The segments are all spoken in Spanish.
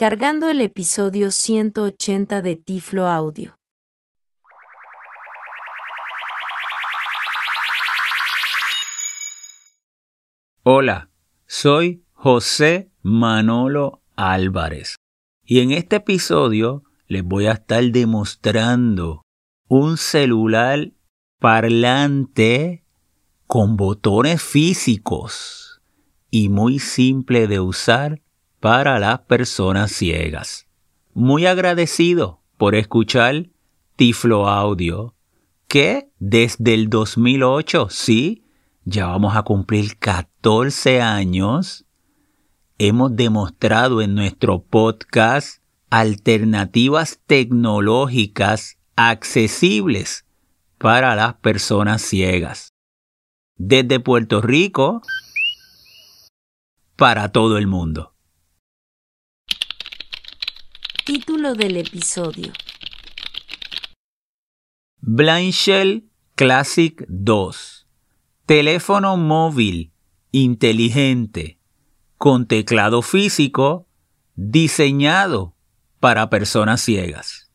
Cargando el episodio 180 de Tiflo Audio. Hola, soy José Manolo Álvarez y en este episodio les voy a estar demostrando un celular parlante con botones físicos y muy simple de usar para las personas ciegas. Muy agradecido por escuchar Tiflo Audio, que desde el 2008, sí, ya vamos a cumplir 14 años, hemos demostrado en nuestro podcast alternativas tecnológicas accesibles para las personas ciegas. Desde Puerto Rico para todo el mundo. Título del episodio. Blind Shell Classic 2 Teléfono móvil inteligente con teclado físico diseñado para personas ciegas.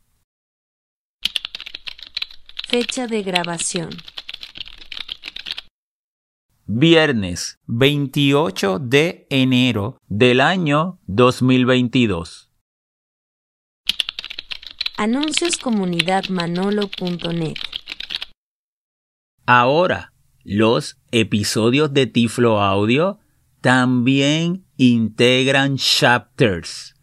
Fecha de grabación. Viernes 28 de enero del año 2022. Anuncios comunidadmanolo.net. Ahora los episodios de Tiflo Audio también integran chapters,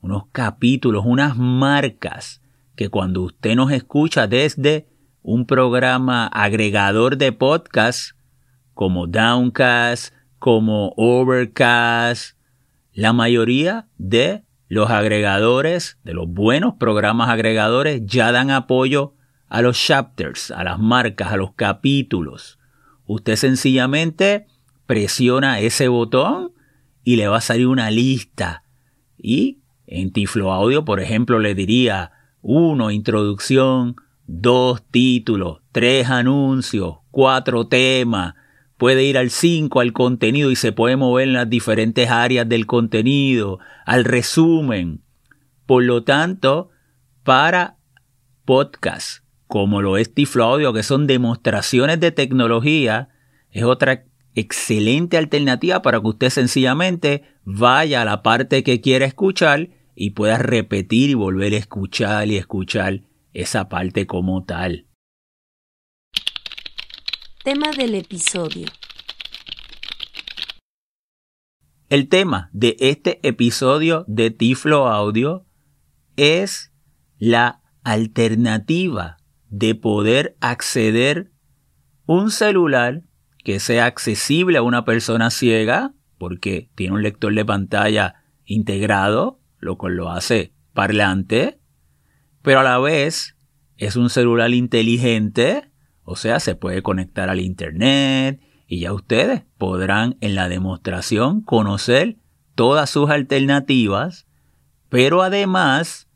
unos capítulos, unas marcas que cuando usted nos escucha desde un programa agregador de podcast como Downcast, como Overcast, la mayoría de los agregadores, de los buenos programas agregadores, ya dan apoyo a los chapters, a las marcas, a los capítulos. Usted sencillamente presiona ese botón y le va a salir una lista. Y en Tiflo Audio, por ejemplo, le diría 1. Introducción, 2. Títulos, 3. Anuncios, 4. Temas. Puede ir al 5, al contenido y se puede mover en las diferentes áreas del contenido, al resumen. Por lo tanto, para podcast como lo es Tiflo Audio, que son demostraciones de tecnología, es otra excelente alternativa para que usted sencillamente vaya a la parte que quiera escuchar y pueda repetir y volver a escuchar y escuchar esa parte como tal. Tema del episodio. El tema de este episodio de Tiflo Audio es la alternativa de poder acceder un celular que sea accesible a una persona ciega, porque tiene un lector de pantalla integrado, lo cual lo hace parlante, pero a la vez es un celular inteligente, o sea, se puede conectar al Internet y ya ustedes podrán en la demostración conocer todas sus alternativas, pero además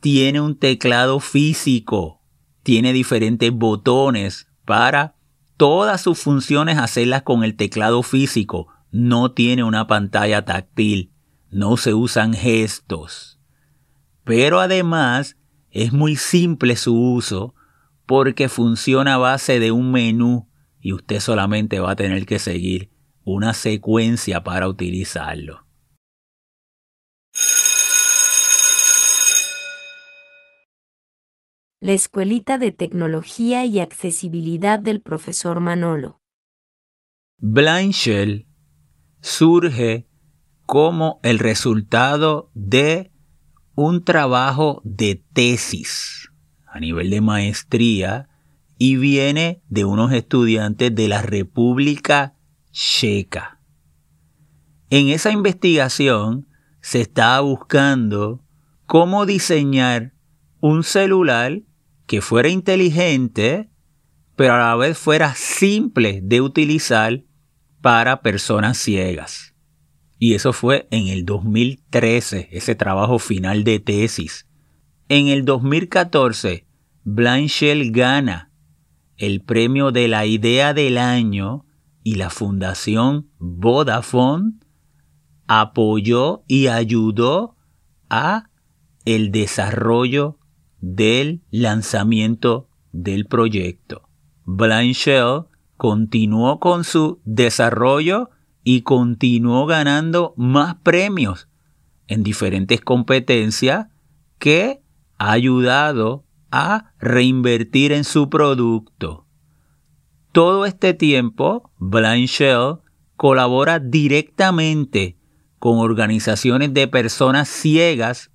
tiene un teclado físico tiene diferentes botones para todas sus funciones hacerlas con el teclado físico. No tiene una pantalla táctil, no se usan gestos. Pero además es muy simple su uso porque funciona a base de un menú y usted solamente va a tener que seguir una secuencia para utilizarlo. la Escuelita de Tecnología y Accesibilidad del profesor Manolo. Blind Shell surge como el resultado de un trabajo de tesis a nivel de maestría y viene de unos estudiantes de la República Checa. En esa investigación se estaba buscando cómo diseñar un celular que fuera inteligente, pero a la vez fuera simple de utilizar para personas ciegas. Y eso fue en el 2013, ese trabajo final de tesis. En el 2014, Blind Shell gana el premio de la idea del año y la fundación Vodafone apoyó y ayudó a el desarrollo del lanzamiento del proyecto. Blind Shell continuó con su desarrollo y continuó ganando más premios en diferentes competencias que ha ayudado a reinvertir en su producto. Todo este tiempo, Blind colabora directamente con organizaciones de personas ciegas,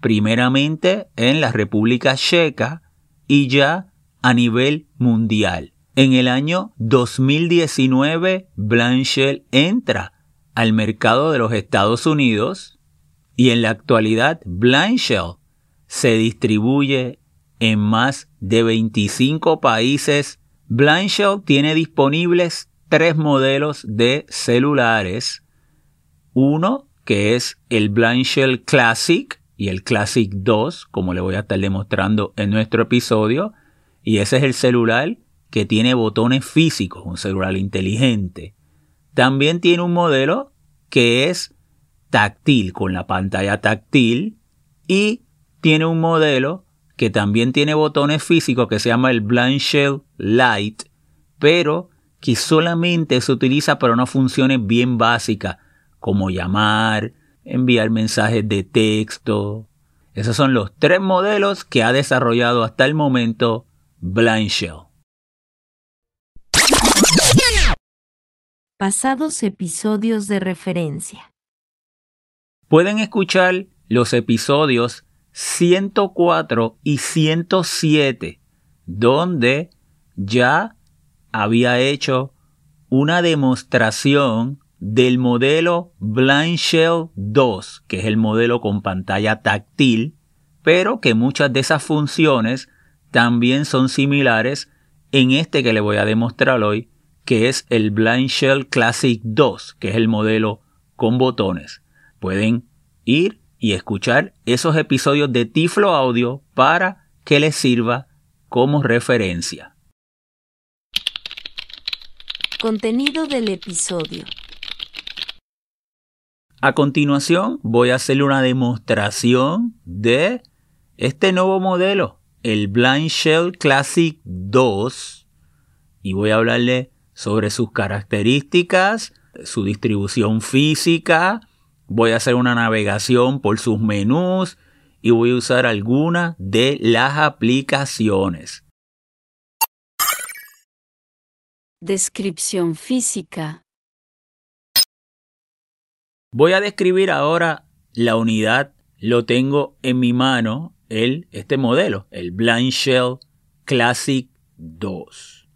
primeramente en la República Checa y ya a nivel mundial. En el año 2019, Blanchell entra al mercado de los Estados Unidos y en la actualidad Blanchell se distribuye en más de 25 países. Blanchell tiene disponibles tres modelos de celulares. Uno que es el Blanchell Classic y el Classic 2, como le voy a estar demostrando en nuestro episodio. Y ese es el celular que tiene botones físicos, un celular inteligente. También tiene un modelo que es táctil, con la pantalla táctil. Y tiene un modelo que también tiene botones físicos que se llama el Blind Shell Lite, pero que solamente se utiliza para unas funciones bien básicas, como llamar, enviar mensajes de texto. Esos son los tres modelos que ha desarrollado hasta el momento Blind Shell. Pasados episodios de referencia. Pueden escuchar los episodios 104 y 107, donde ya había hecho una demostración del modelo Blind Shell 2, que es el modelo con pantalla táctil, pero que muchas de esas funciones también son similares en este que le voy a demostrar hoy, que es el Blind Shell Classic 2, que es el modelo con botones. Pueden ir y escuchar esos episodios de Tiflo Audio para que les sirva como referencia. Contenido del episodio. A continuación voy a hacerle una demostración de este nuevo modelo el Blind Shell Classic 2 y voy a hablarle sobre sus características, su distribución física, voy a hacer una navegación por sus menús y voy a usar algunas de las aplicaciones. Descripción física. Voy a describir ahora la unidad. Lo tengo en mi mano el, este modelo, el Blind Shell Classic 2.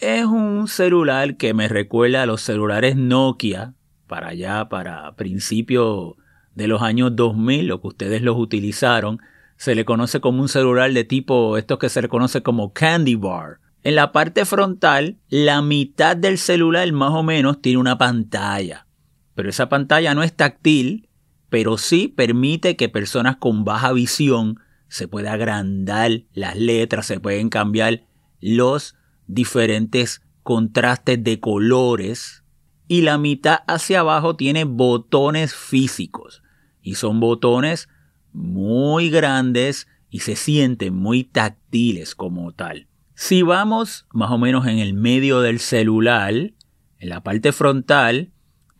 Es un celular que me recuerda a los celulares Nokia para allá, para principios de los años 2000, lo que ustedes los utilizaron. Se le conoce como un celular de tipo, esto que se le conoce como Candy Bar. En la parte frontal, la mitad del celular más o menos tiene una pantalla. Pero esa pantalla no es táctil, pero sí permite que personas con baja visión se pueda agrandar las letras, se pueden cambiar los diferentes contrastes de colores y la mitad hacia abajo tiene botones físicos y son botones muy grandes y se sienten muy táctiles como tal. Si vamos más o menos en el medio del celular, en la parte frontal,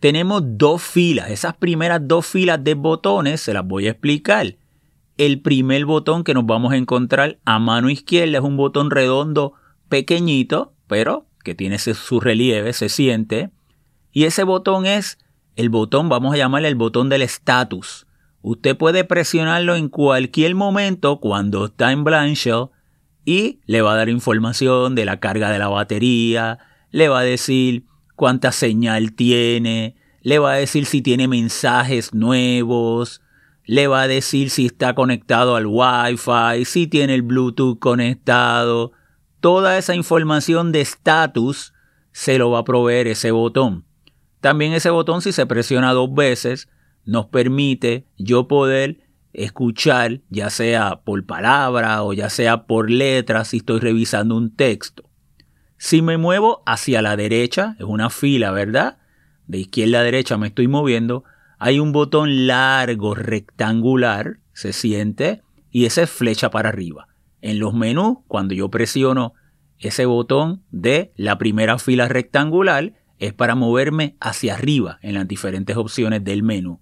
tenemos dos filas. Esas primeras dos filas de botones se las voy a explicar. El primer botón que nos vamos a encontrar a mano izquierda es un botón redondo pequeñito, pero que tiene su relieve, se siente. Y ese botón es el botón, vamos a llamarle el botón del estatus. Usted puede presionarlo en cualquier momento cuando está en Blanchell y le va a dar información de la carga de la batería, le va a decir cuánta señal tiene, le va a decir si tiene mensajes nuevos, le va a decir si está conectado al Wi-Fi, si tiene el Bluetooth conectado. Toda esa información de estatus se lo va a proveer ese botón. También ese botón si se presiona dos veces nos permite yo poder escuchar ya sea por palabra o ya sea por letra si estoy revisando un texto. Si me muevo hacia la derecha, es una fila, ¿verdad? De izquierda a derecha me estoy moviendo. hay un botón largo, rectangular, se siente, y esa es flecha para arriba. En los menús, cuando yo presiono ese botón de la primera fila rectangular, es para moverme hacia arriba en las diferentes opciones del menú.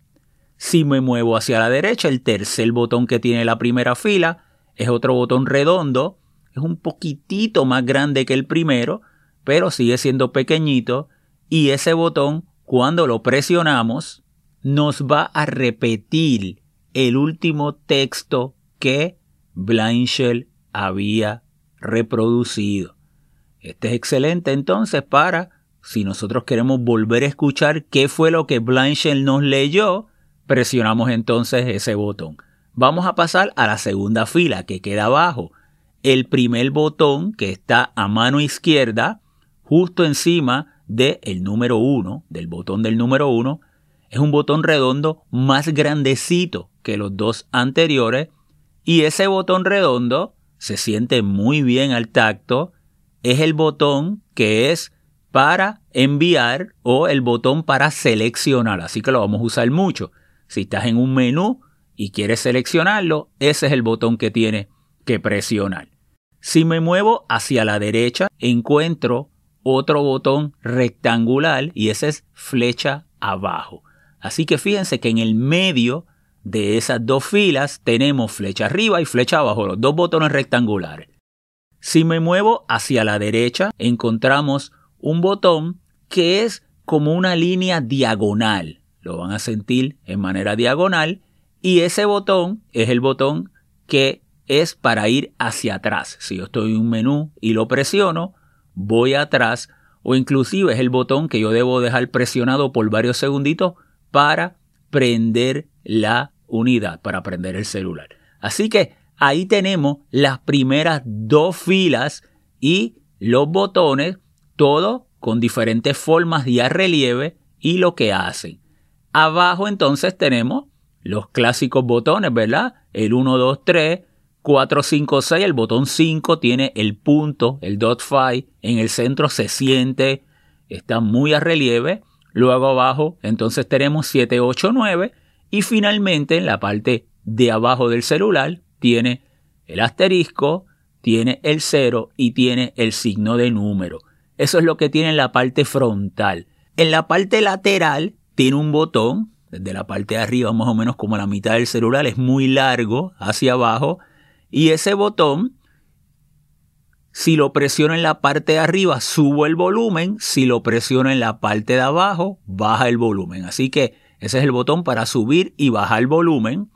Si me muevo hacia la derecha, el tercer botón que tiene la primera fila es otro botón redondo, es un poquitito más grande que el primero, pero sigue siendo pequeñito y ese botón cuando lo presionamos nos va a repetir el último texto que Blanchell había reproducido. Este es excelente entonces para si nosotros queremos volver a escuchar qué fue lo que Blanchell nos leyó, presionamos entonces ese botón. Vamos a pasar a la segunda fila que queda abajo. El primer botón que está a mano izquierda, justo encima del el número 1, del botón del número 1, es un botón redondo más grandecito que los dos anteriores y ese botón redondo se siente muy bien al tacto, es el botón que es para enviar o el botón para seleccionar, así que lo vamos a usar mucho. Si estás en un menú y quieres seleccionarlo, ese es el botón que tiene que presionar. Si me muevo hacia la derecha, encuentro otro botón rectangular y ese es flecha abajo. Así que fíjense que en el medio de esas dos filas tenemos flecha arriba y flecha abajo, los dos botones rectangulares. Si me muevo hacia la derecha, encontramos un botón que es como una línea diagonal. Lo van a sentir en manera diagonal y ese botón es el botón que es para ir hacia atrás. Si yo estoy en un menú y lo presiono, voy atrás o inclusive es el botón que yo debo dejar presionado por varios segunditos para prender la unidad, para prender el celular. Así que ahí tenemos las primeras dos filas y los botones, todo con diferentes formas de relieve y lo que hacen. Abajo entonces tenemos los clásicos botones, ¿verdad? El 1, 2, 3, 4, 5, 6, el botón 5 tiene el punto, el dot five, en el centro se siente, está muy a relieve. Luego abajo, entonces tenemos 7, 8, 9 y finalmente en la parte de abajo del celular tiene el asterisco, tiene el 0 y tiene el signo de número. Eso es lo que tiene en la parte frontal. En la parte lateral tiene un botón, desde la parte de arriba más o menos como la mitad del celular, es muy largo hacia abajo y ese botón, si lo presiono en la parte de arriba, subo el volumen. Si lo presiono en la parte de abajo, baja el volumen. Así que ese es el botón para subir y bajar el volumen.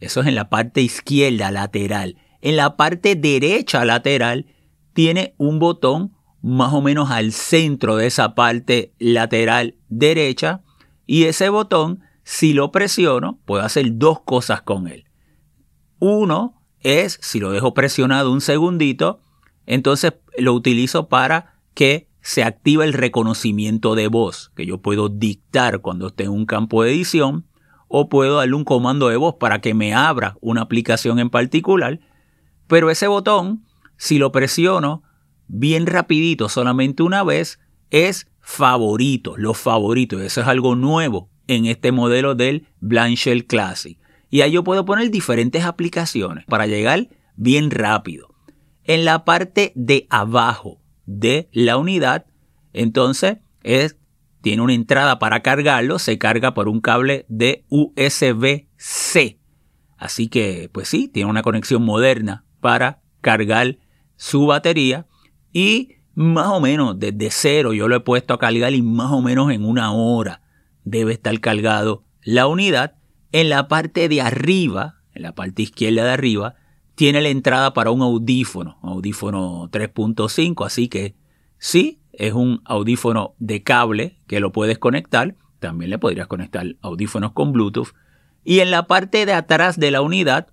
Eso es en la parte izquierda lateral. En la parte derecha lateral tiene un botón más o menos al centro de esa parte lateral derecha. Y ese botón, si lo presiono, puedo hacer dos cosas con él. Uno, es, si lo dejo presionado un segundito, entonces lo utilizo para que se active el reconocimiento de voz, que yo puedo dictar cuando esté en un campo de edición, o puedo darle un comando de voz para que me abra una aplicación en particular, pero ese botón, si lo presiono bien rapidito solamente una vez, es favorito, los favoritos, eso es algo nuevo en este modelo del Blanchell Classic. Y ahí yo puedo poner diferentes aplicaciones para llegar bien rápido. En la parte de abajo de la unidad, entonces es, tiene una entrada para cargarlo, se carga por un cable de USB-C. Así que, pues sí, tiene una conexión moderna para cargar su batería y más o menos desde cero yo lo he puesto a cargar y más o menos en una hora debe estar cargado la unidad. En la parte de arriba, en la parte izquierda de arriba, tiene la entrada para un audífono, audífono 3.5, así que sí, es un audífono de cable que lo puedes conectar, también le podrías conectar audífonos con Bluetooth, y en la parte de atrás de la unidad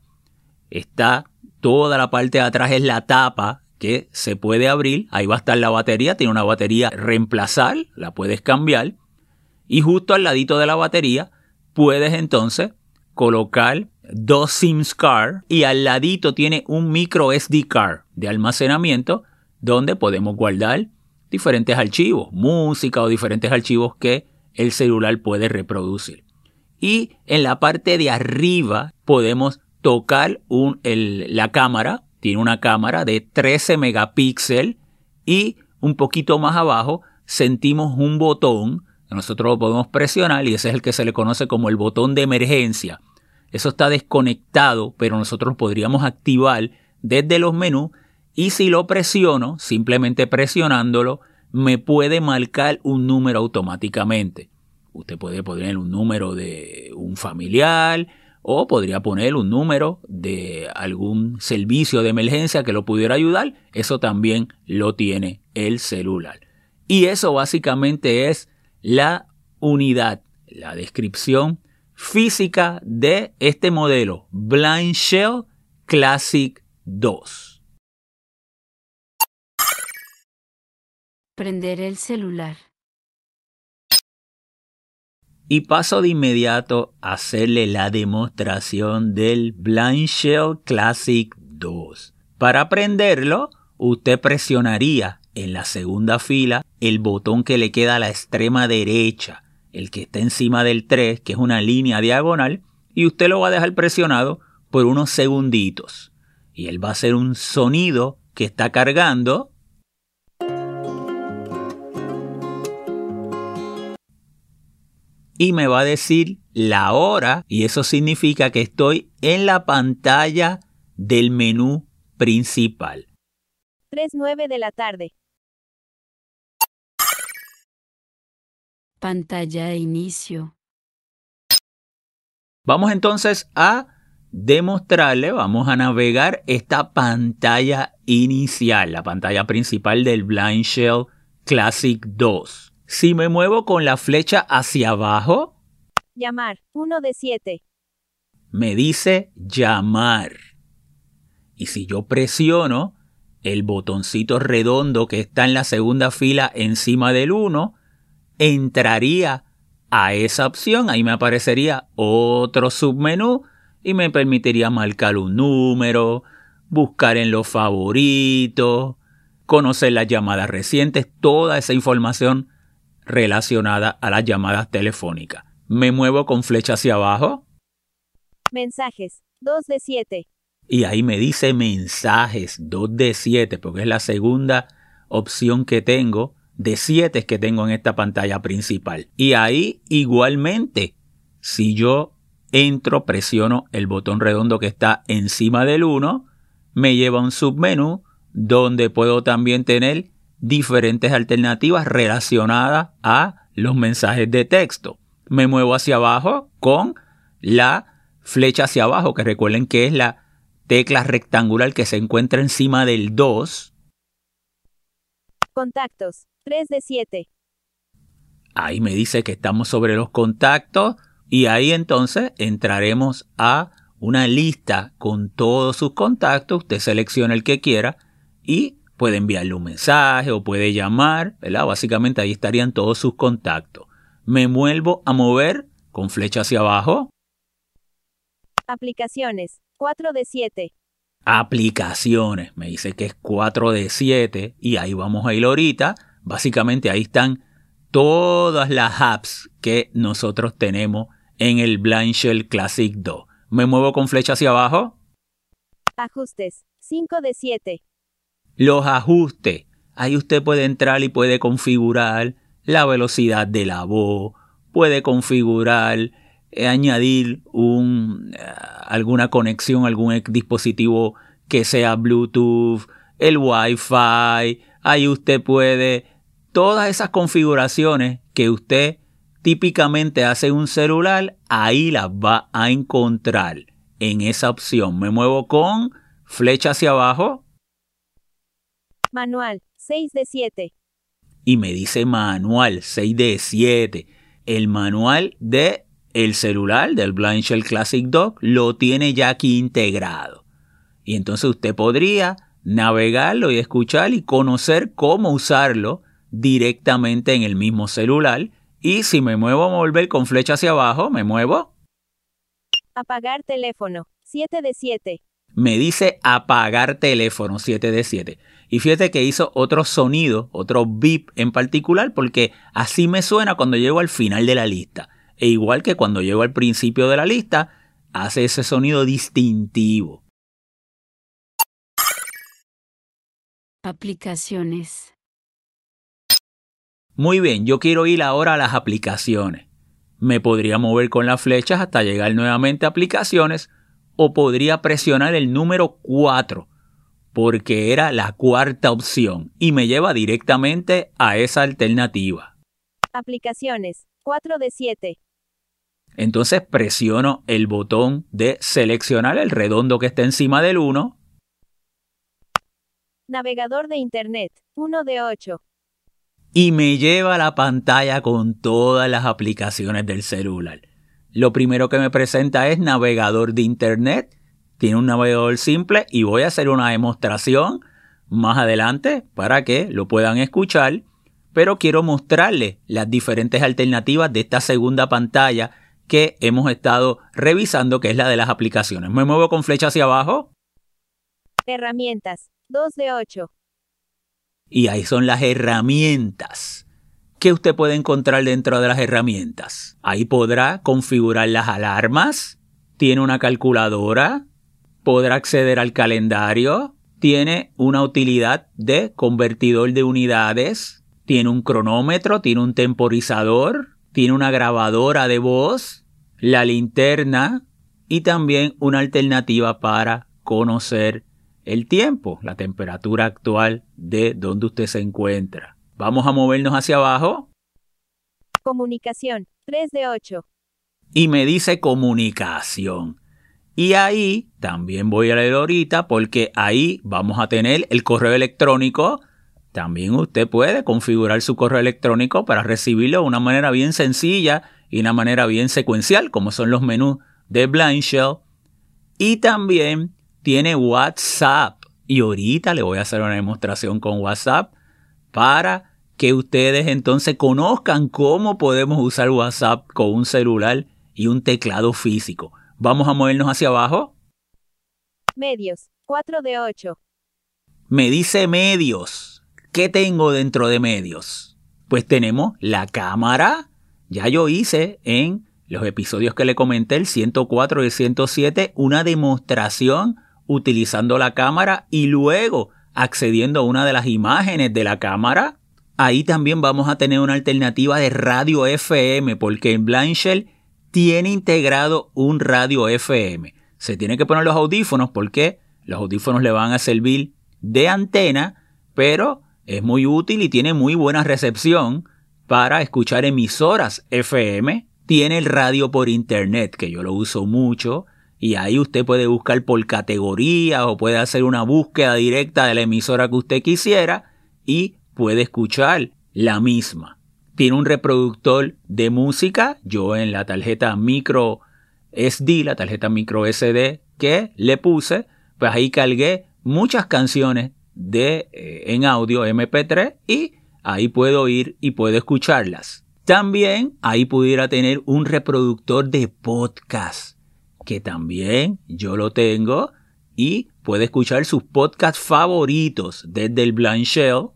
está toda la parte de atrás es la tapa que se puede abrir, ahí va a estar la batería, tiene una batería reemplazar, la puedes cambiar, y justo al ladito de la batería puedes entonces colocar dos SIMs card y al ladito tiene un micro SD card de almacenamiento donde podemos guardar diferentes archivos, música o diferentes archivos que el celular puede reproducir. y en la parte de arriba podemos tocar la cámara, tiene una cámara de 13 megapíxeles y un poquito más abajo sentimos un botón, nosotros lo podemos presionar y ese es el que se le conoce como el botón de emergencia. Eso está desconectado, pero nosotros podríamos activar desde los menús y si lo presiono, simplemente presionándolo, me puede marcar un número automáticamente. Usted puede poner un número de un familiar o podría poner un número de algún servicio de emergencia que lo pudiera ayudar. Eso también lo tiene el celular. Y eso básicamente es la unidad, la descripción física de este modelo Blind Shell Classic 2. Prender el celular. Y paso de inmediato a hacerle la demostración del Blind Classic 2. Para prenderlo, usted presionaría en la segunda fila el botón que le queda a la extrema derecha, el que está encima del 3, que es una línea diagonal, y usted lo va a dejar presionado por unos segunditos. Y él va a hacer un sonido que está cargando. Y me va a decir la hora, y eso significa que estoy en la pantalla del menú principal. 3.9 de la tarde. Pantalla de inicio. Vamos entonces a demostrarle, vamos a navegar esta pantalla inicial, la pantalla principal del Blind Shell Classic 2. Si me muevo con la flecha hacia abajo, llamar, 1 de 7. Me dice llamar. Y si yo presiono el botoncito redondo que está en la segunda fila encima del 1, entraría a esa opción, ahí me aparecería otro submenú y me permitiría marcar un número, buscar en los favoritos, conocer las llamadas recientes, toda esa información relacionada a las llamadas telefónicas. Me muevo con flecha hacia abajo. Mensajes, 2 de 7. Y ahí me dice mensajes, 2 de 7, porque es la segunda opción que tengo de 7 que tengo en esta pantalla principal. Y ahí igualmente, si yo entro, presiono el botón redondo que está encima del 1, me lleva a un submenú donde puedo también tener diferentes alternativas relacionadas a los mensajes de texto. Me muevo hacia abajo con la flecha hacia abajo, que recuerden que es la tecla rectangular que se encuentra encima del 2. Contactos. 3 de 7. Ahí me dice que estamos sobre los contactos y ahí entonces entraremos a una lista con todos sus contactos. Usted selecciona el que quiera y puede enviarle un mensaje o puede llamar, ¿verdad? Básicamente ahí estarían todos sus contactos. Me vuelvo a mover con flecha hacia abajo. Aplicaciones, 4 de 7. Aplicaciones, me dice que es 4 de 7 y ahí vamos a ir ahorita Básicamente ahí están todas las apps que nosotros tenemos en el Blind Shell Classic 2. Me muevo con flecha hacia abajo. Ajustes, 5 de 7. Los ajustes. Ahí usted puede entrar y puede configurar la velocidad de la voz, puede configurar, eh, añadir un, eh, alguna conexión, algún dispositivo que sea Bluetooth, el Wi-Fi. Ahí usted puede todas esas configuraciones que usted típicamente hace en un celular, ahí las va a encontrar en esa opción. Me muevo con flecha hacia abajo. Manual, 6 de 7. Y me dice manual, 6 de 7. El manual de el celular del Blind Shell Classic Dock lo tiene ya aquí integrado. Y entonces usted podría navegarlo y escuchar y conocer cómo usarlo directamente en el mismo celular. Y si me muevo a volver con flecha hacia abajo, me muevo. Apagar teléfono, 7 de 7. Me dice apagar teléfono, 7 de 7. Y fíjate que hizo otro sonido, otro beep en particular, porque así me suena cuando llego al final de la lista. e igual que cuando llego al principio de la lista, hace ese sonido distintivo. Aplicaciones. Muy bien, yo quiero ir ahora a las aplicaciones. Me podría mover con las flechas hasta llegar nuevamente a aplicaciones o podría presionar el número 4 porque era la cuarta opción y me lleva directamente a esa alternativa. Aplicaciones. 4 de 7. Entonces presiono el botón de seleccionar el redondo que está encima del 1. Navegador de Internet. 1 de 8. Y me lleva a la pantalla con todas las aplicaciones del celular. Lo primero que me presenta es navegador de Internet tiene un navegador simple y voy a hacer una demostración más adelante para que lo puedan escuchar, pero quiero mostrarles las diferentes alternativas de esta segunda pantalla que hemos estado revisando, que es la de las aplicaciones. Me muevo con flecha hacia abajo. Herramientas. 2 de 8. Y ahí son las herramientas. ¿Qué usted puede encontrar dentro de las herramientas? Ahí podrá configurar las alarmas, tiene una calculadora, podrá acceder al calendario, tiene una utilidad de convertidor de unidades, tiene un cronómetro, tiene un temporizador, tiene una grabadora de voz, la linterna y también una alternativa para conocer el tiempo, la temperatura actual de donde usted se encuentra. Vamos a movernos hacia abajo. Comunicación. 3 de 8. Y me dice comunicación. Y ahí también voy a leer ahorita porque ahí vamos a tener el correo electrónico. También usted puede configurar su correo electrónico para recibirlo de una manera bien sencilla y una manera bien secuencial, como son los menús de Blind Shell. Y también tiene WhatsApp. Y ahorita le voy a hacer una demostración con WhatsApp para que ustedes entonces conozcan cómo podemos usar WhatsApp con un celular y un teclado físico. Vamos a movernos hacia abajo. Medios. 4 de 8. Me dice medios. ¿Qué tengo dentro de medios? Pues tenemos la cámara. Ya yo hice en los episodios que le comenté, el 104 y el 107, una demostración utilizando la cámara y luego accediendo a una de las imágenes de la cámara. Ahí también vamos a tener una alternativa de radio FM porque en Blind tiene integrado un radio FM. Se tiene que poner los audífonos porque los audífonos le van a servir de antena, pero es muy útil y tiene muy buena recepción para escuchar emisoras FM. Tiene el radio por internet, que yo lo uso mucho, y ahí usted puede buscar por categoría o puede hacer una búsqueda directa de la emisora que usted quisiera y puede escuchar la misma tiene un reproductor de música. Yo en la tarjeta micro SD, la tarjeta micro SD que le puse, pues ahí cargué muchas canciones de eh, en audio MP3 y ahí puedo ir y puedo escucharlas. También ahí pudiera tener un reproductor de podcast que también yo lo tengo y puede escuchar sus podcasts favoritos desde el Blind Shell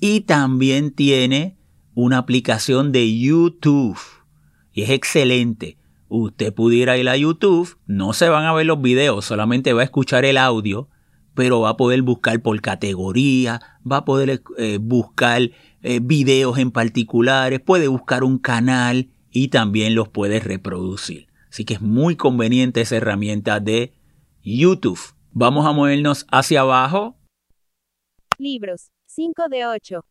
y también tiene una aplicación de YouTube. Y es excelente. Usted pudiera ir a YouTube, no se van a ver los videos, solamente va a escuchar el audio, pero va a poder buscar por categoría, va a poder eh, buscar eh, videos en particulares, puede buscar un canal y también los puede reproducir. Así que es muy conveniente esa herramienta de YouTube. Vamos a movernos hacia abajo. Libros, 5 de 8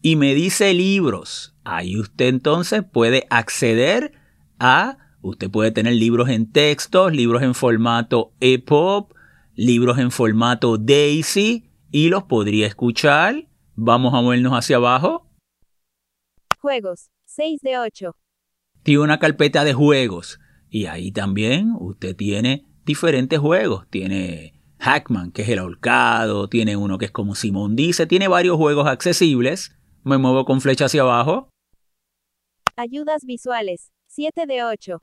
y me dice libros. Ahí usted entonces puede acceder a, usted puede tener libros en texto, libros en formato EPUB, libros en formato DAISY y los podría escuchar. Vamos a movernos hacia abajo. Juegos, 6 de 8. Tiene una carpeta de juegos y ahí también usted tiene diferentes juegos. Tiene Hackman, que es el ahorcado, tiene uno que es como Simón dice, tiene varios juegos accesibles me muevo con flecha hacia abajo. Ayudas visuales. 7 de 8.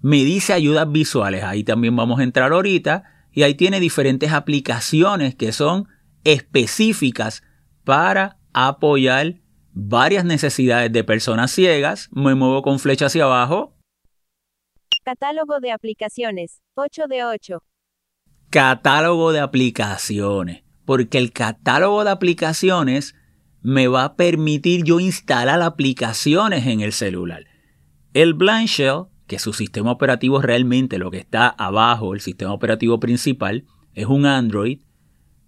Me dice ayudas visuales. Ahí también vamos a entrar ahorita. Y ahí tiene diferentes aplicaciones que son específicas para apoyar varias necesidades de personas ciegas, me muevo con flecha hacia abajo. Catálogo de aplicaciones. 8 de 8. Catálogo de aplicaciones. Porque el catálogo de aplicaciones me va a permitir yo instalar aplicaciones en el celular. El Blind Shell, que su sistema operativo realmente lo que está abajo, el sistema operativo principal, es un Android,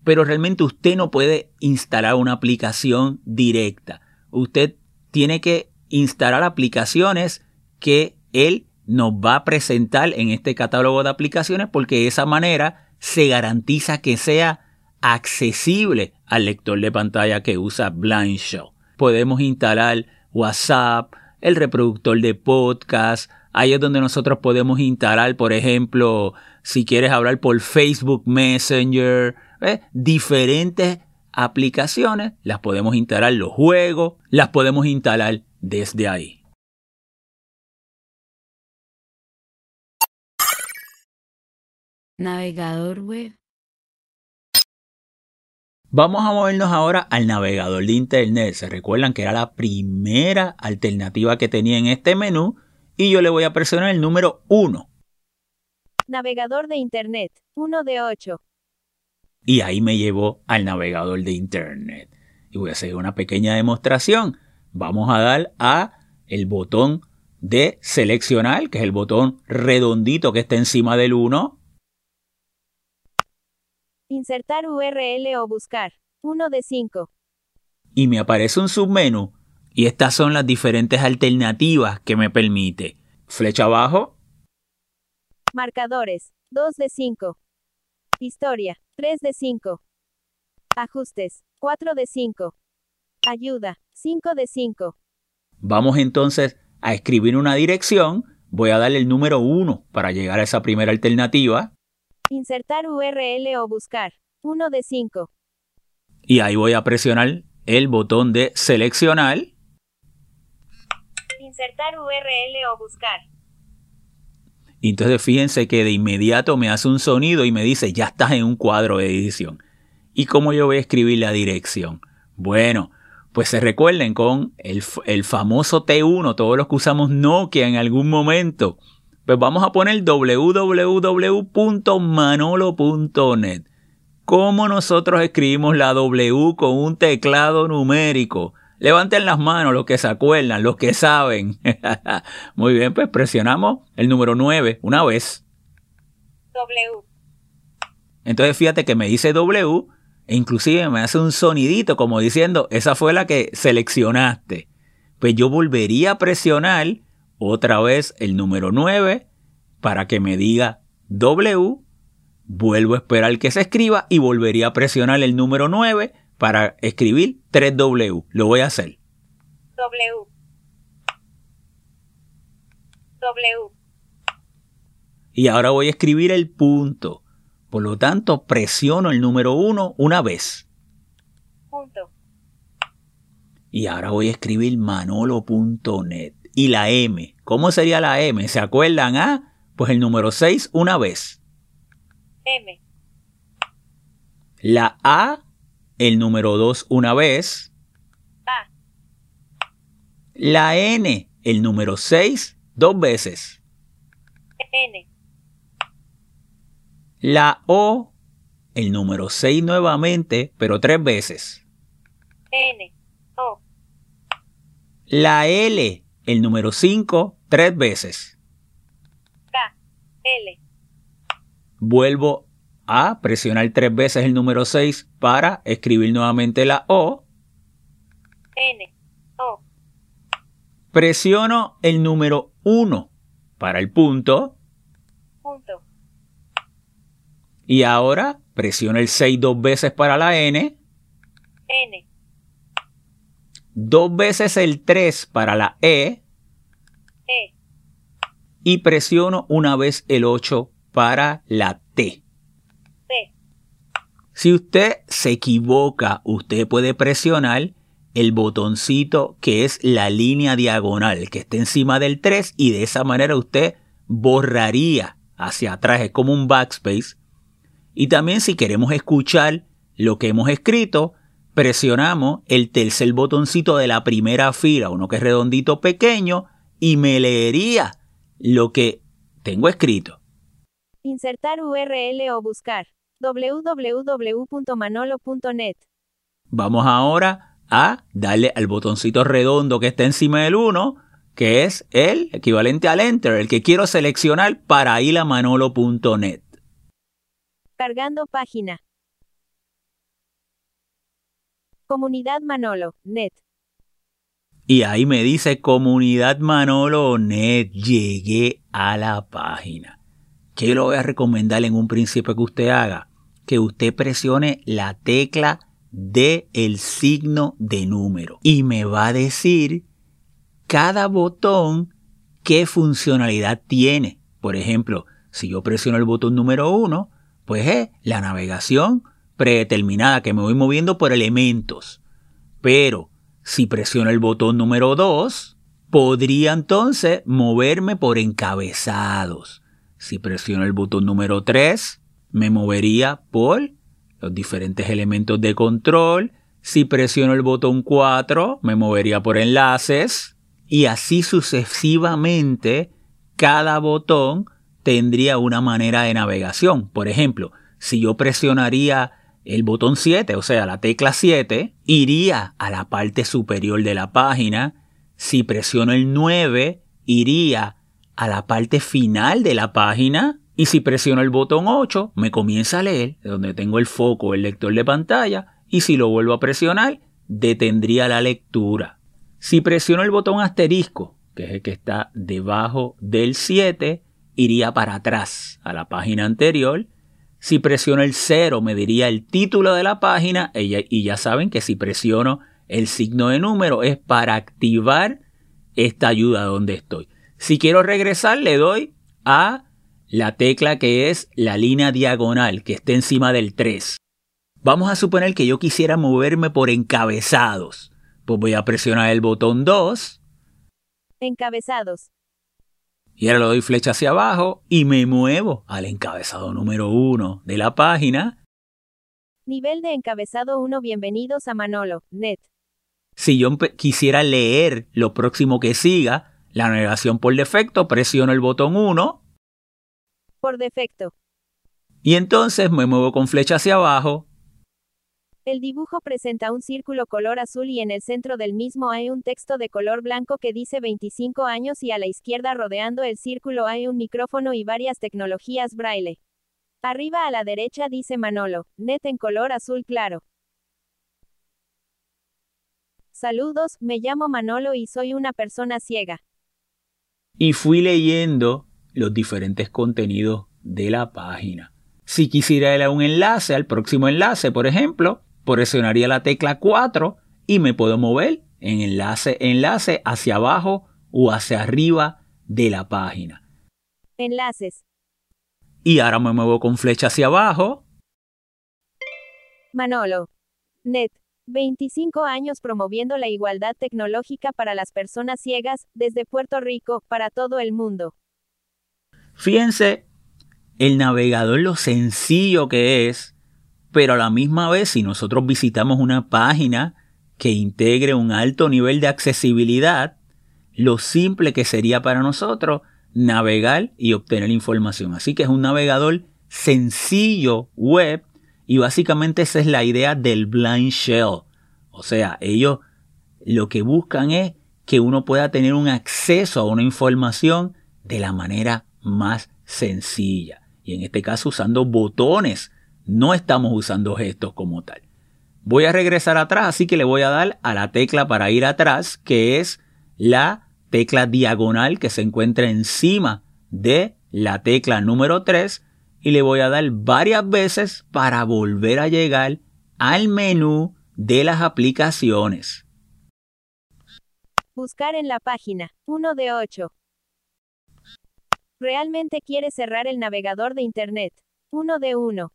pero realmente usted no puede instalar una aplicación directa. Usted tiene que instalar aplicaciones que él nos va a presentar en este catálogo de aplicaciones porque de esa manera se garantiza que sea accesible al lector de pantalla que usa Blind Shell. Podemos instalar WhatsApp, el reproductor de podcast, ahí es donde nosotros podemos instalar, por ejemplo, si quieres hablar por Facebook Messenger, diferentes aplicaciones, las podemos instalar los juegos, las podemos instalar desde ahí. Navegador web. Vamos a movernos ahora al navegador de Internet. Se recuerdan que era la primera alternativa que tenía en este menú y yo le voy a presionar el número 1. Navegador de Internet. 1 de 8. Y ahí me llevó al navegador de Internet. Y voy a hacer una pequeña demostración. Vamos a dar a el botón de seleccionar, que es el botón redondito que está encima del 1. Insertar URL o buscar. 1 de 5. Y me aparece un submenú. Y estas son las diferentes alternativas que me permite. Flecha abajo. Marcadores. 2 de 5. Historia. 3 de 5. Ajustes. 4 de 5. Ayuda. 5 de 5. Vamos entonces a escribir una dirección. Voy a darle el número 1 para llegar a esa primera alternativa. Insertar URL o buscar. 1 de 5. Y ahí voy a presionar el botón de seleccionar. Insertar URL o buscar. Y entonces fíjense que de inmediato me hace un sonido y me dice, ya estás en un cuadro de edición. ¿Y cómo yo voy a escribir la dirección? Bueno, pues se recuerden con el, el famoso T1, todos los que usamos Nokia en algún momento. Pues vamos a poner www.manolo.net. ¿Cómo nosotros escribimos la W con un teclado numérico? Levanten las manos los que se acuerdan, los que saben. Muy bien, pues presionamos el número 9 una vez. W. Entonces fíjate que me dice W e inclusive me hace un sonidito como diciendo, esa fue la que seleccionaste. Pues yo volvería a presionar otra vez el número 9 para que me diga W. Vuelvo a esperar que se escriba y volvería a presionar el número 9 para escribir 3W. Lo voy a hacer. W. W. Y ahora voy a escribir el punto. Por lo tanto, presiono el número 1 una vez. Punto. Y ahora voy a escribir manolo.net. Y la M. ¿Cómo sería la M? ¿Se acuerdan? Ah, pues el número 6 una vez. M. La A, el número 2 una vez. A. La N, el número 6, dos veces. N. La O, el número 6 nuevamente, pero tres veces. N. O. La L, el número 5, tres veces. K. L. Vuelvo a presionar tres veces el número 6 para escribir nuevamente la O. N. O. Presiono el número 1 para el punto. Punto. Y ahora presiono el 6 dos veces para la N. N. Dos veces el 3 para la E. E. Y presiono una vez el 8 para la T. T. Si usted se equivoca, usted puede presionar el botoncito que es la línea diagonal que está encima del 3 y de esa manera usted borraría hacia atrás, es como un backspace. Y también si queremos escuchar lo que hemos escrito, presionamos el tercer botoncito de la primera fila, uno que es redondito pequeño, y me leería lo que tengo escrito. Insertar URL o buscar www.manolo.net. Vamos ahora a darle al botoncito redondo que está encima del 1, que es el equivalente al Enter, el que quiero seleccionar para ir a manolo.net. Cargando página. Comunidad Manolo, net. Y ahí me dice Comunidad Manolo Net. Llegué a la página. ¿Qué le voy a recomendar en un principio que usted haga? Que usted presione la tecla de el signo de número. Y me va a decir cada botón qué funcionalidad tiene. Por ejemplo, si yo presiono el botón número 1, pues es la navegación predeterminada que me voy moviendo por elementos. Pero si presiono el botón número 2, podría entonces moverme por encabezados. Si presiono el botón número 3, me movería por los diferentes elementos de control. Si presiono el botón 4, me movería por enlaces. Y así sucesivamente, cada botón tendría una manera de navegación. Por ejemplo, si yo presionaría el botón 7, o sea, la tecla 7, iría a la parte superior de la página. Si presiono el 9, iría a la parte final de la página. Y si presiono el botón 8, me comienza a leer, donde tengo el foco, el lector de pantalla. Y si lo vuelvo a presionar, detendría la lectura. Si presiono el botón asterisco, que es el que está debajo del 7, iría para atrás a la página anterior si presiono el 0 me diría el título de la página y ya saben que si presiono el signo de número es para activar esta ayuda donde estoy. Si quiero regresar le doy a la tecla que es la línea diagonal que está encima del 3. Vamos a suponer que yo quisiera moverme por encabezados. Pues voy a presionar el botón 2. Encabezados. Y ahora le doy flecha hacia abajo y me muevo al encabezado número 1 de la página. Nivel de encabezado 1 Bienvenidos a Manolo, net. Si yo quisiera leer lo próximo que siga, la navegación por defecto, presiono el botón 1. Por defecto. Y entonces me muevo con flecha hacia abajo el dibujo presenta un círculo color azul y en el centro del mismo hay un texto de color blanco que dice 25 años y a la izquierda rodeando el círculo hay un micrófono y varias tecnologías braille. Arriba a la derecha dice Manolo, net en color azul claro. Saludos, me llamo Manolo y soy una persona ciega. Y fui leyendo los diferentes contenidos de la página. Si quisiera a un enlace, al próximo enlace, por ejemplo, presionaría la tecla 4 y me puedo mover en enlace, enlace hacia abajo o hacia arriba de la página. Enlaces. Y ahora me muevo con flecha hacia abajo. Manolo. Net. 25 años promoviendo la igualdad tecnológica para las personas ciegas, desde Puerto Rico, para todo el mundo. Fíjense el navegador lo sencillo que es pero a la misma vez si nosotros visitamos una página que integre un alto nivel de accesibilidad, lo simple que sería para nosotros navegar y obtener información. Así que es un navegador sencillo web y básicamente esa es la idea del blind shell. O sea, ellos lo que buscan es que uno pueda tener un acceso a una información de la manera más sencilla. Y en este caso usando botones no estamos usando gestos como tal. Voy a regresar atrás, así que le voy a dar a la tecla para ir atrás, que es la tecla diagonal que se encuentra encima de la tecla número 3 y le voy a dar varias veces para volver a llegar al menú de las aplicaciones. Buscar en la página 1 de 8. Realmente quiere cerrar el navegador de Internet. 1 de 1.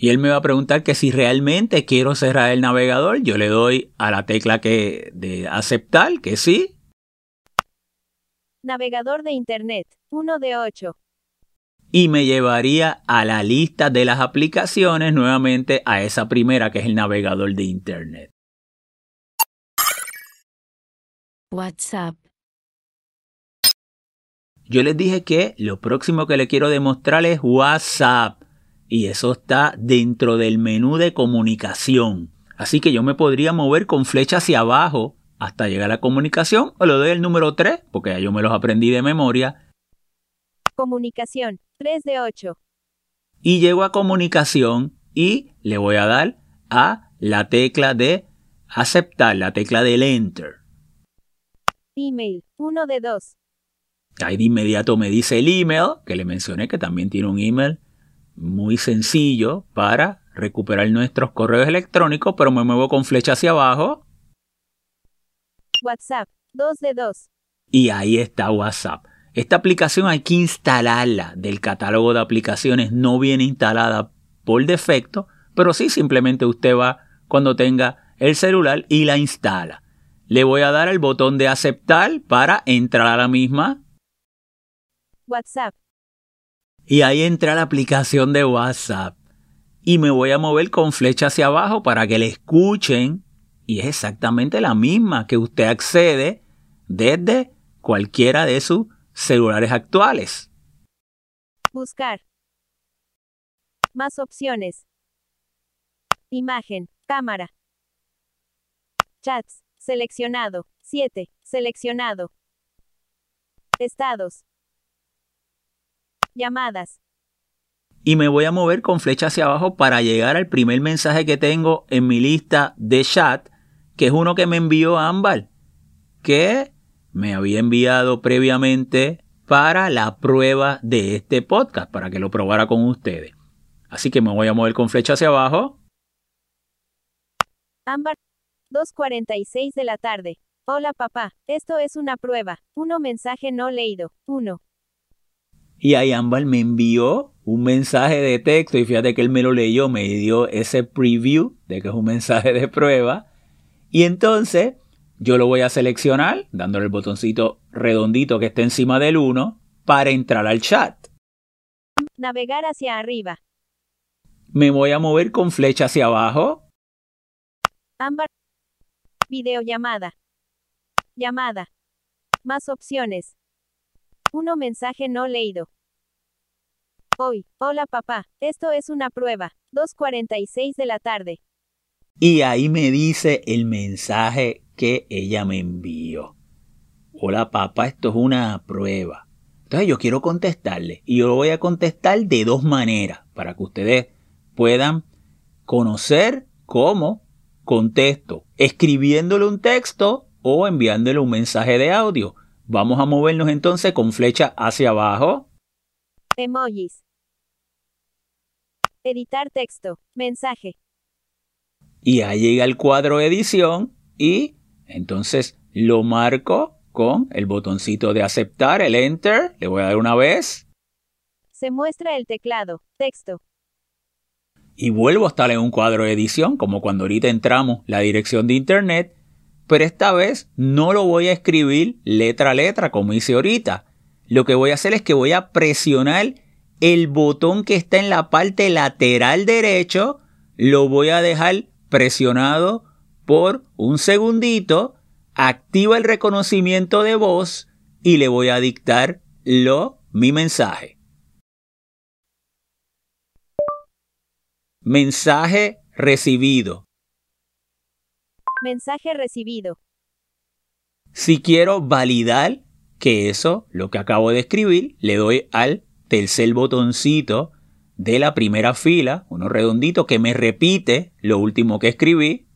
Y él me va a preguntar que si realmente quiero cerrar el navegador, yo le doy a la tecla que de aceptar, que sí. Navegador de Internet, 1 de 8. y me llevaría a la lista de las aplicaciones nuevamente a esa primera que es el navegador de Internet. WhatsApp. Yo les dije que lo próximo que le quiero demostrar es WhatsApp y eso está dentro del menú de comunicación. Así que yo me podría mover con flecha hacia abajo hasta llegar a la comunicación o le doy el número 3 porque ya yo me los aprendí de memoria. Comunicación, 3 de 8. Y llego a comunicación y le voy a dar a la tecla de aceptar, la tecla del enter. Email, 1 de 2. Ahí de inmediato me dice el email, que le mencioné que también tiene un email muy sencillo para recuperar nuestros correos electrónicos, pero me muevo con flecha hacia abajo. WhatsApp, 2 de 2. Y ahí está WhatsApp. Esta aplicación hay que instalarla del catálogo de aplicaciones, no viene instalada por defecto, pero sí simplemente usted va cuando tenga el celular y la instala. Le voy a dar el botón de aceptar para entrar a la misma. WhatsApp. Y ahí entra la aplicación de WhatsApp. Y me voy a mover con flecha hacia abajo para que le escuchen. Y es exactamente la misma que usted accede desde cualquiera de sus celulares actuales. Buscar. Más opciones. Imagen, cámara. Chats, seleccionado. 7, seleccionado. Estados. Llamadas. Y me voy a mover con flecha hacia abajo para llegar al primer mensaje que tengo en mi lista de chat, que es uno que me envió Ámbar, que me había enviado previamente para la prueba de este podcast, para que lo probara con ustedes. Así que me voy a mover con flecha hacia abajo. Ámbar. 2.46 de la tarde. Hola papá, esto es una prueba. Uno mensaje no leído. Uno. Y ahí Ámbar me envió un mensaje de texto y fíjate que él me lo leyó, me dio ese preview de que es un mensaje de prueba. Y entonces yo lo voy a seleccionar dándole el botoncito redondito que está encima del 1 para entrar al chat. Navegar hacia arriba. Me voy a mover con flecha hacia abajo. Ámbar. Videollamada. Llamada. Más opciones. Uno mensaje no leído. Hoy, hola papá, esto es una prueba. 2.46 de la tarde. Y ahí me dice el mensaje que ella me envió. Hola papá, esto es una prueba. Entonces yo quiero contestarle y yo lo voy a contestar de dos maneras para que ustedes puedan conocer cómo contesto, escribiéndole un texto o enviándole un mensaje de audio. Vamos a movernos entonces con flecha hacia abajo. Emojis. Editar texto. Mensaje. Y ahí llega el cuadro edición y entonces lo marco con el botoncito de aceptar, el enter. Le voy a dar una vez. Se muestra el teclado. Texto. Y vuelvo a estar en un cuadro de edición, como cuando ahorita entramos la dirección de internet, pero esta vez no lo voy a escribir letra a letra como hice ahorita. Lo que voy a hacer es que voy a presionar el botón que está en la parte lateral derecho, lo voy a dejar presionado por un segundito, activa el reconocimiento de voz y le voy a dictar lo, mi mensaje. Mensaje recibido. Mensaje recibido. Si quiero validar que eso, lo que acabo de escribir, le doy al tercer botoncito de la primera fila, uno redondito que me repite lo último que escribí.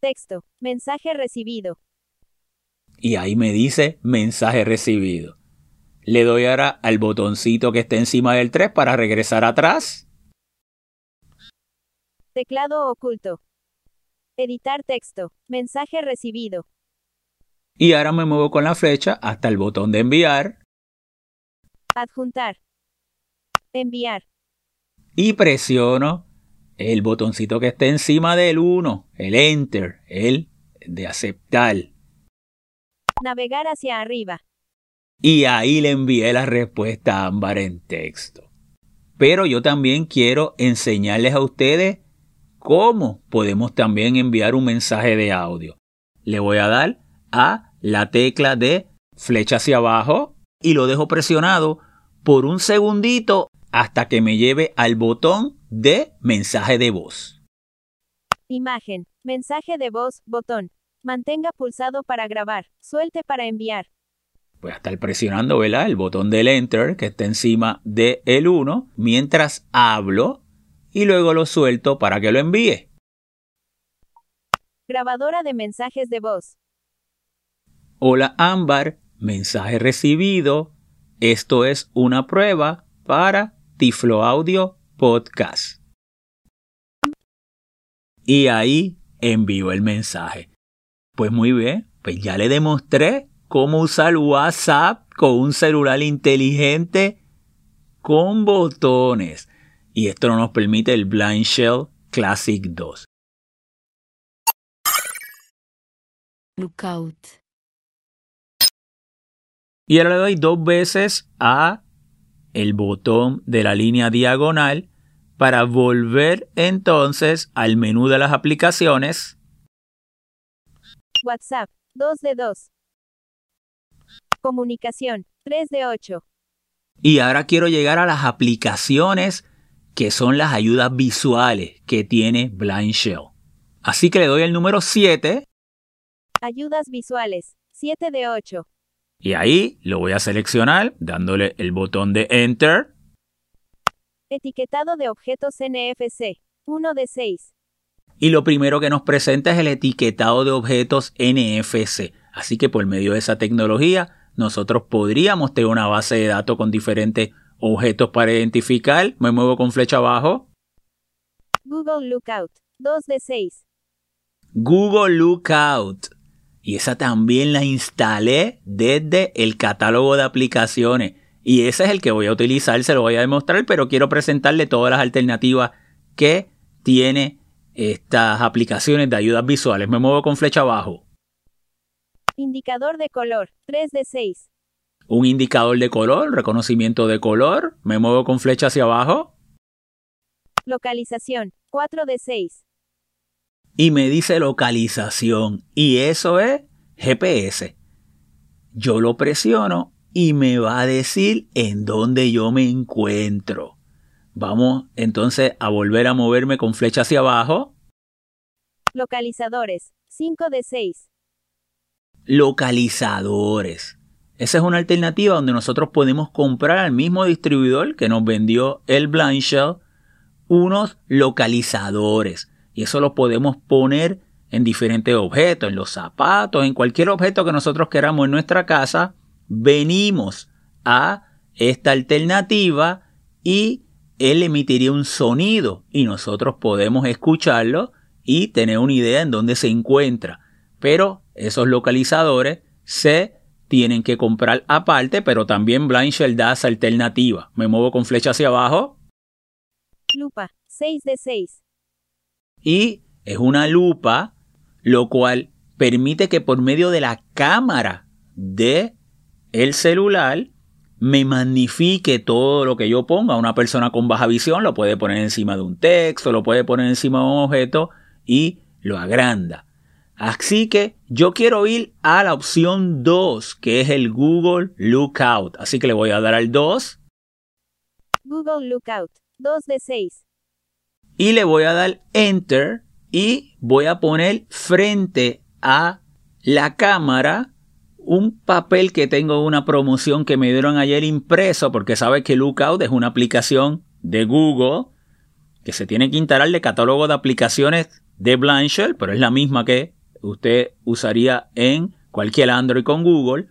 Texto. Mensaje recibido. Y ahí me dice mensaje recibido. Le doy ahora al botoncito que está encima del 3 para regresar atrás. Teclado oculto. Editar texto. Mensaje recibido. Y ahora me muevo con la flecha hasta el botón de enviar. Adjuntar. Enviar. Y presiono el botoncito que está encima del 1, el enter, el de aceptar. Navegar hacia arriba. Y ahí le envié la respuesta a Ámbar en texto. Pero yo también quiero enseñarles a ustedes cómo podemos también enviar un mensaje de audio. Le voy a dar a la tecla de flecha hacia abajo y lo dejo presionado por un segundito hasta que me lleve al botón de mensaje de voz. Imagen, mensaje de voz, botón. Mantenga pulsado para grabar, suelte para enviar. Voy a estar presionando ¿verdad? el botón del Enter que está encima del el 1 mientras hablo y luego lo suelto para que lo envíe. Grabadora de mensajes de voz. Hola Ámbar, mensaje recibido. Esto es una prueba para Tiflo Audio Podcast. Y ahí envío el mensaje. Pues muy bien, pues ya le demostré cómo usar WhatsApp con un celular inteligente con botones. Y esto no nos permite el Blind Shell Classic 2. Lookout. Y ahora le doy dos veces a el botón de la línea diagonal para volver entonces al menú de las aplicaciones. WhatsApp, 2 de 2. Comunicación, 3 de 8. Y ahora quiero llegar a las aplicaciones que son las ayudas visuales que tiene Blind Shell. Así que le doy el número 7. Ayudas visuales, 7 de 8. Y ahí lo voy a seleccionar dándole el botón de Enter. Etiquetado de objetos NFC, 1 de 6. Y lo primero que nos presenta es el etiquetado de objetos NFC. Así que por medio de esa tecnología nosotros podríamos tener una base de datos con diferentes objetos para identificar. Me muevo con flecha abajo. Google Lookout, 2 de 6. Google Lookout. Y esa también la instalé desde el catálogo de aplicaciones. Y ese es el que voy a utilizar, se lo voy a demostrar, pero quiero presentarle todas las alternativas que tiene estas aplicaciones de ayudas visuales. Me muevo con flecha abajo. Indicador de color, 3 de 6. Un indicador de color, reconocimiento de color. Me muevo con flecha hacia abajo. Localización, 4 de 6. Y me dice localización. Y eso es GPS. Yo lo presiono y me va a decir en dónde yo me encuentro. Vamos entonces a volver a moverme con flecha hacia abajo. Localizadores, 5 de 6. Localizadores. Esa es una alternativa donde nosotros podemos comprar al mismo distribuidor que nos vendió el Blind unos localizadores. Y eso lo podemos poner en diferentes objetos, en los zapatos, en cualquier objeto que nosotros queramos en nuestra casa. Venimos a esta alternativa y él emitiría un sonido y nosotros podemos escucharlo y tener una idea en dónde se encuentra. Pero esos localizadores se tienen que comprar aparte, pero también Blind Shell da esa alternativa. Me muevo con flecha hacia abajo. Lupa, 6 de 6. Y es una lupa, lo cual permite que por medio de la cámara de el celular me magnifique todo lo que yo ponga. Una persona con baja visión lo puede poner encima de un texto, lo puede poner encima de un objeto y lo agranda. Así que yo quiero ir a la opción 2, que es el Google Lookout. Así que le voy a dar al 2. Google Lookout, 2 de 6. Y le voy a dar Enter y voy a poner frente a la cámara un papel que tengo una promoción que me dieron ayer impreso porque sabe que Lookout es una aplicación de Google que se tiene que instalar de catálogo de aplicaciones de Shell, pero es la misma que usted usaría en cualquier Android con Google.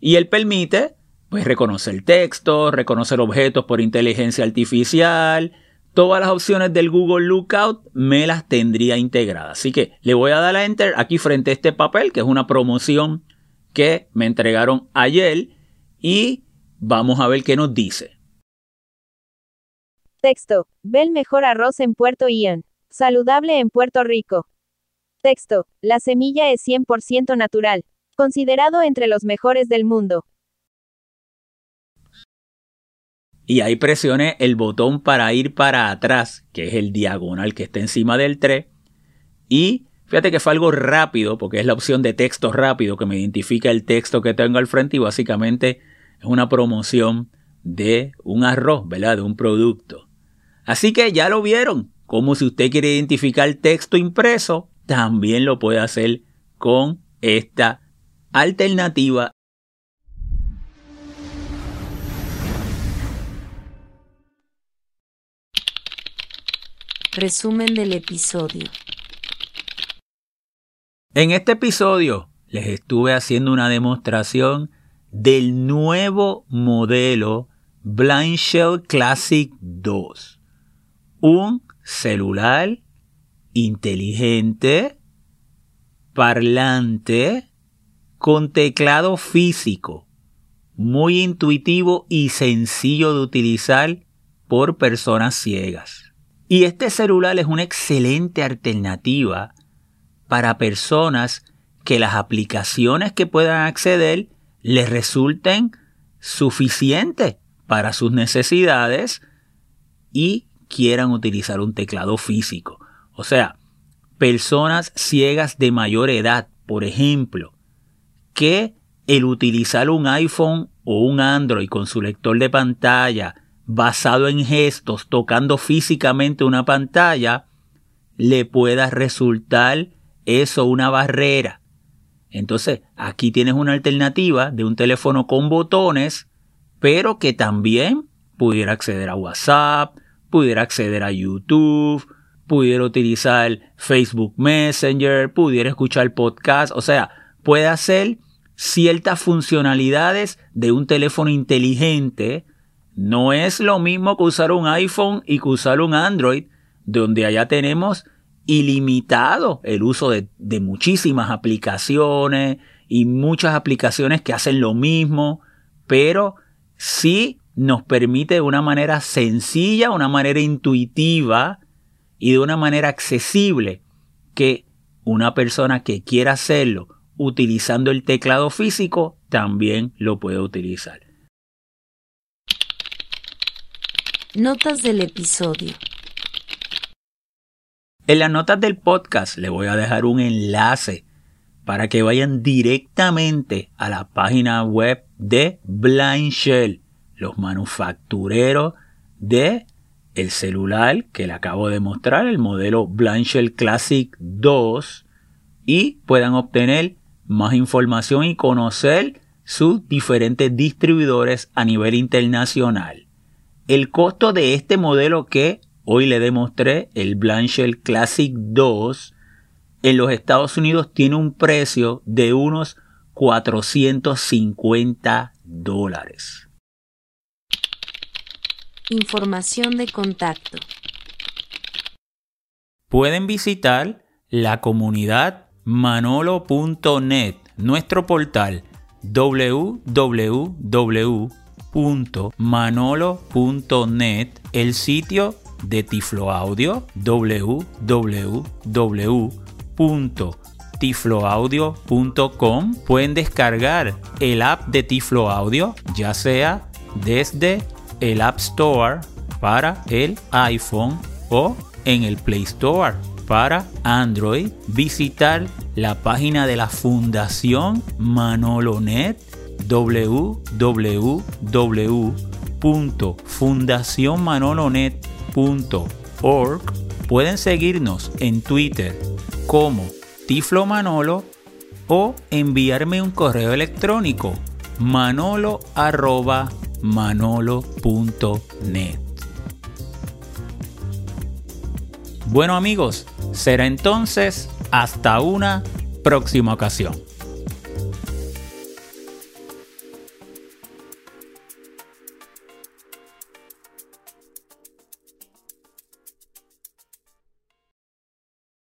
Y él permite pues reconocer texto, reconocer objetos por inteligencia artificial, todas las opciones del Google Lookout me las tendría integradas. Así que le voy a dar a Enter aquí frente a este papel, que es una promoción que me entregaron ayer, y vamos a ver qué nos dice. Texto. Ve el mejor arroz en Puerto Ian. Saludable en Puerto Rico. Texto. La semilla es 100% natural. Considerado entre los mejores del mundo. y ahí presione el botón para ir para atrás, que es el diagonal que está encima del 3. Y fíjate que fue algo rápido, porque es la opción de texto rápido que me identifica el texto que tengo al frente y básicamente es una promoción de un arroz, ¿verdad? De un producto. Así que ya lo vieron, como si usted quiere identificar texto impreso, también lo puede hacer con esta alternativa Resumen del episodio. En este episodio les estuve haciendo una demostración del nuevo modelo Blind Shell Classic 2. Un celular inteligente, parlante, con teclado físico, muy intuitivo y sencillo de utilizar por personas ciegas. Y este celular es una excelente alternativa para personas que las aplicaciones que puedan acceder les resulten suficientes para sus necesidades y quieran utilizar un teclado físico. O sea, personas ciegas de mayor edad, por ejemplo, que el utilizar un iPhone o un Android con su lector de pantalla basado en gestos, tocando físicamente una pantalla, le pueda resultar eso una barrera. Entonces, aquí tienes una alternativa de un teléfono con botones, pero que también pudiera acceder a WhatsApp, pudiera acceder a YouTube, pudiera utilizar Facebook Messenger, pudiera escuchar podcast, o sea, puede hacer ciertas funcionalidades de un teléfono inteligente. No es lo mismo que usar un iPhone y que usar un Android, donde allá tenemos ilimitado el uso de, muchísimas aplicaciones y muchas aplicaciones que hacen lo mismo, pero sí nos permite de una manera sencilla, una manera intuitiva y de una manera accesible que una persona que quiera hacerlo utilizando el teclado físico también lo puede utilizar. Notas del episodio. En las notas del podcast le voy a dejar un enlace para que vayan directamente a la página web de Blind Shell, los manufactureros de el celular que le acabo de mostrar, el modelo Blind Shell Classic 2, y puedan obtener más información y conocer sus diferentes distribuidores a nivel internacional. El costo de este modelo que hoy le demostré, el Blanchel Classic 2, en los Estados Unidos tiene un precio de unos 450 dólares. Información de contacto. Pueden visitar la comunidad manolo.net, nuestro portal www manolo.net el sitio de Tiflo Audio www.tifloaudio.com. Pueden descargar el app de Tiflo Audio, ya sea desde el App Store para el iPhone o en el Play Store para Android. Visitar la página de la Fundación Manolonet www.fundacionmanolonet.org. Pueden seguirnos en Twitter como Tiflo Manolo o enviarme un correo electrónico manolo Bueno amigos, será entonces hasta una próxima ocasión.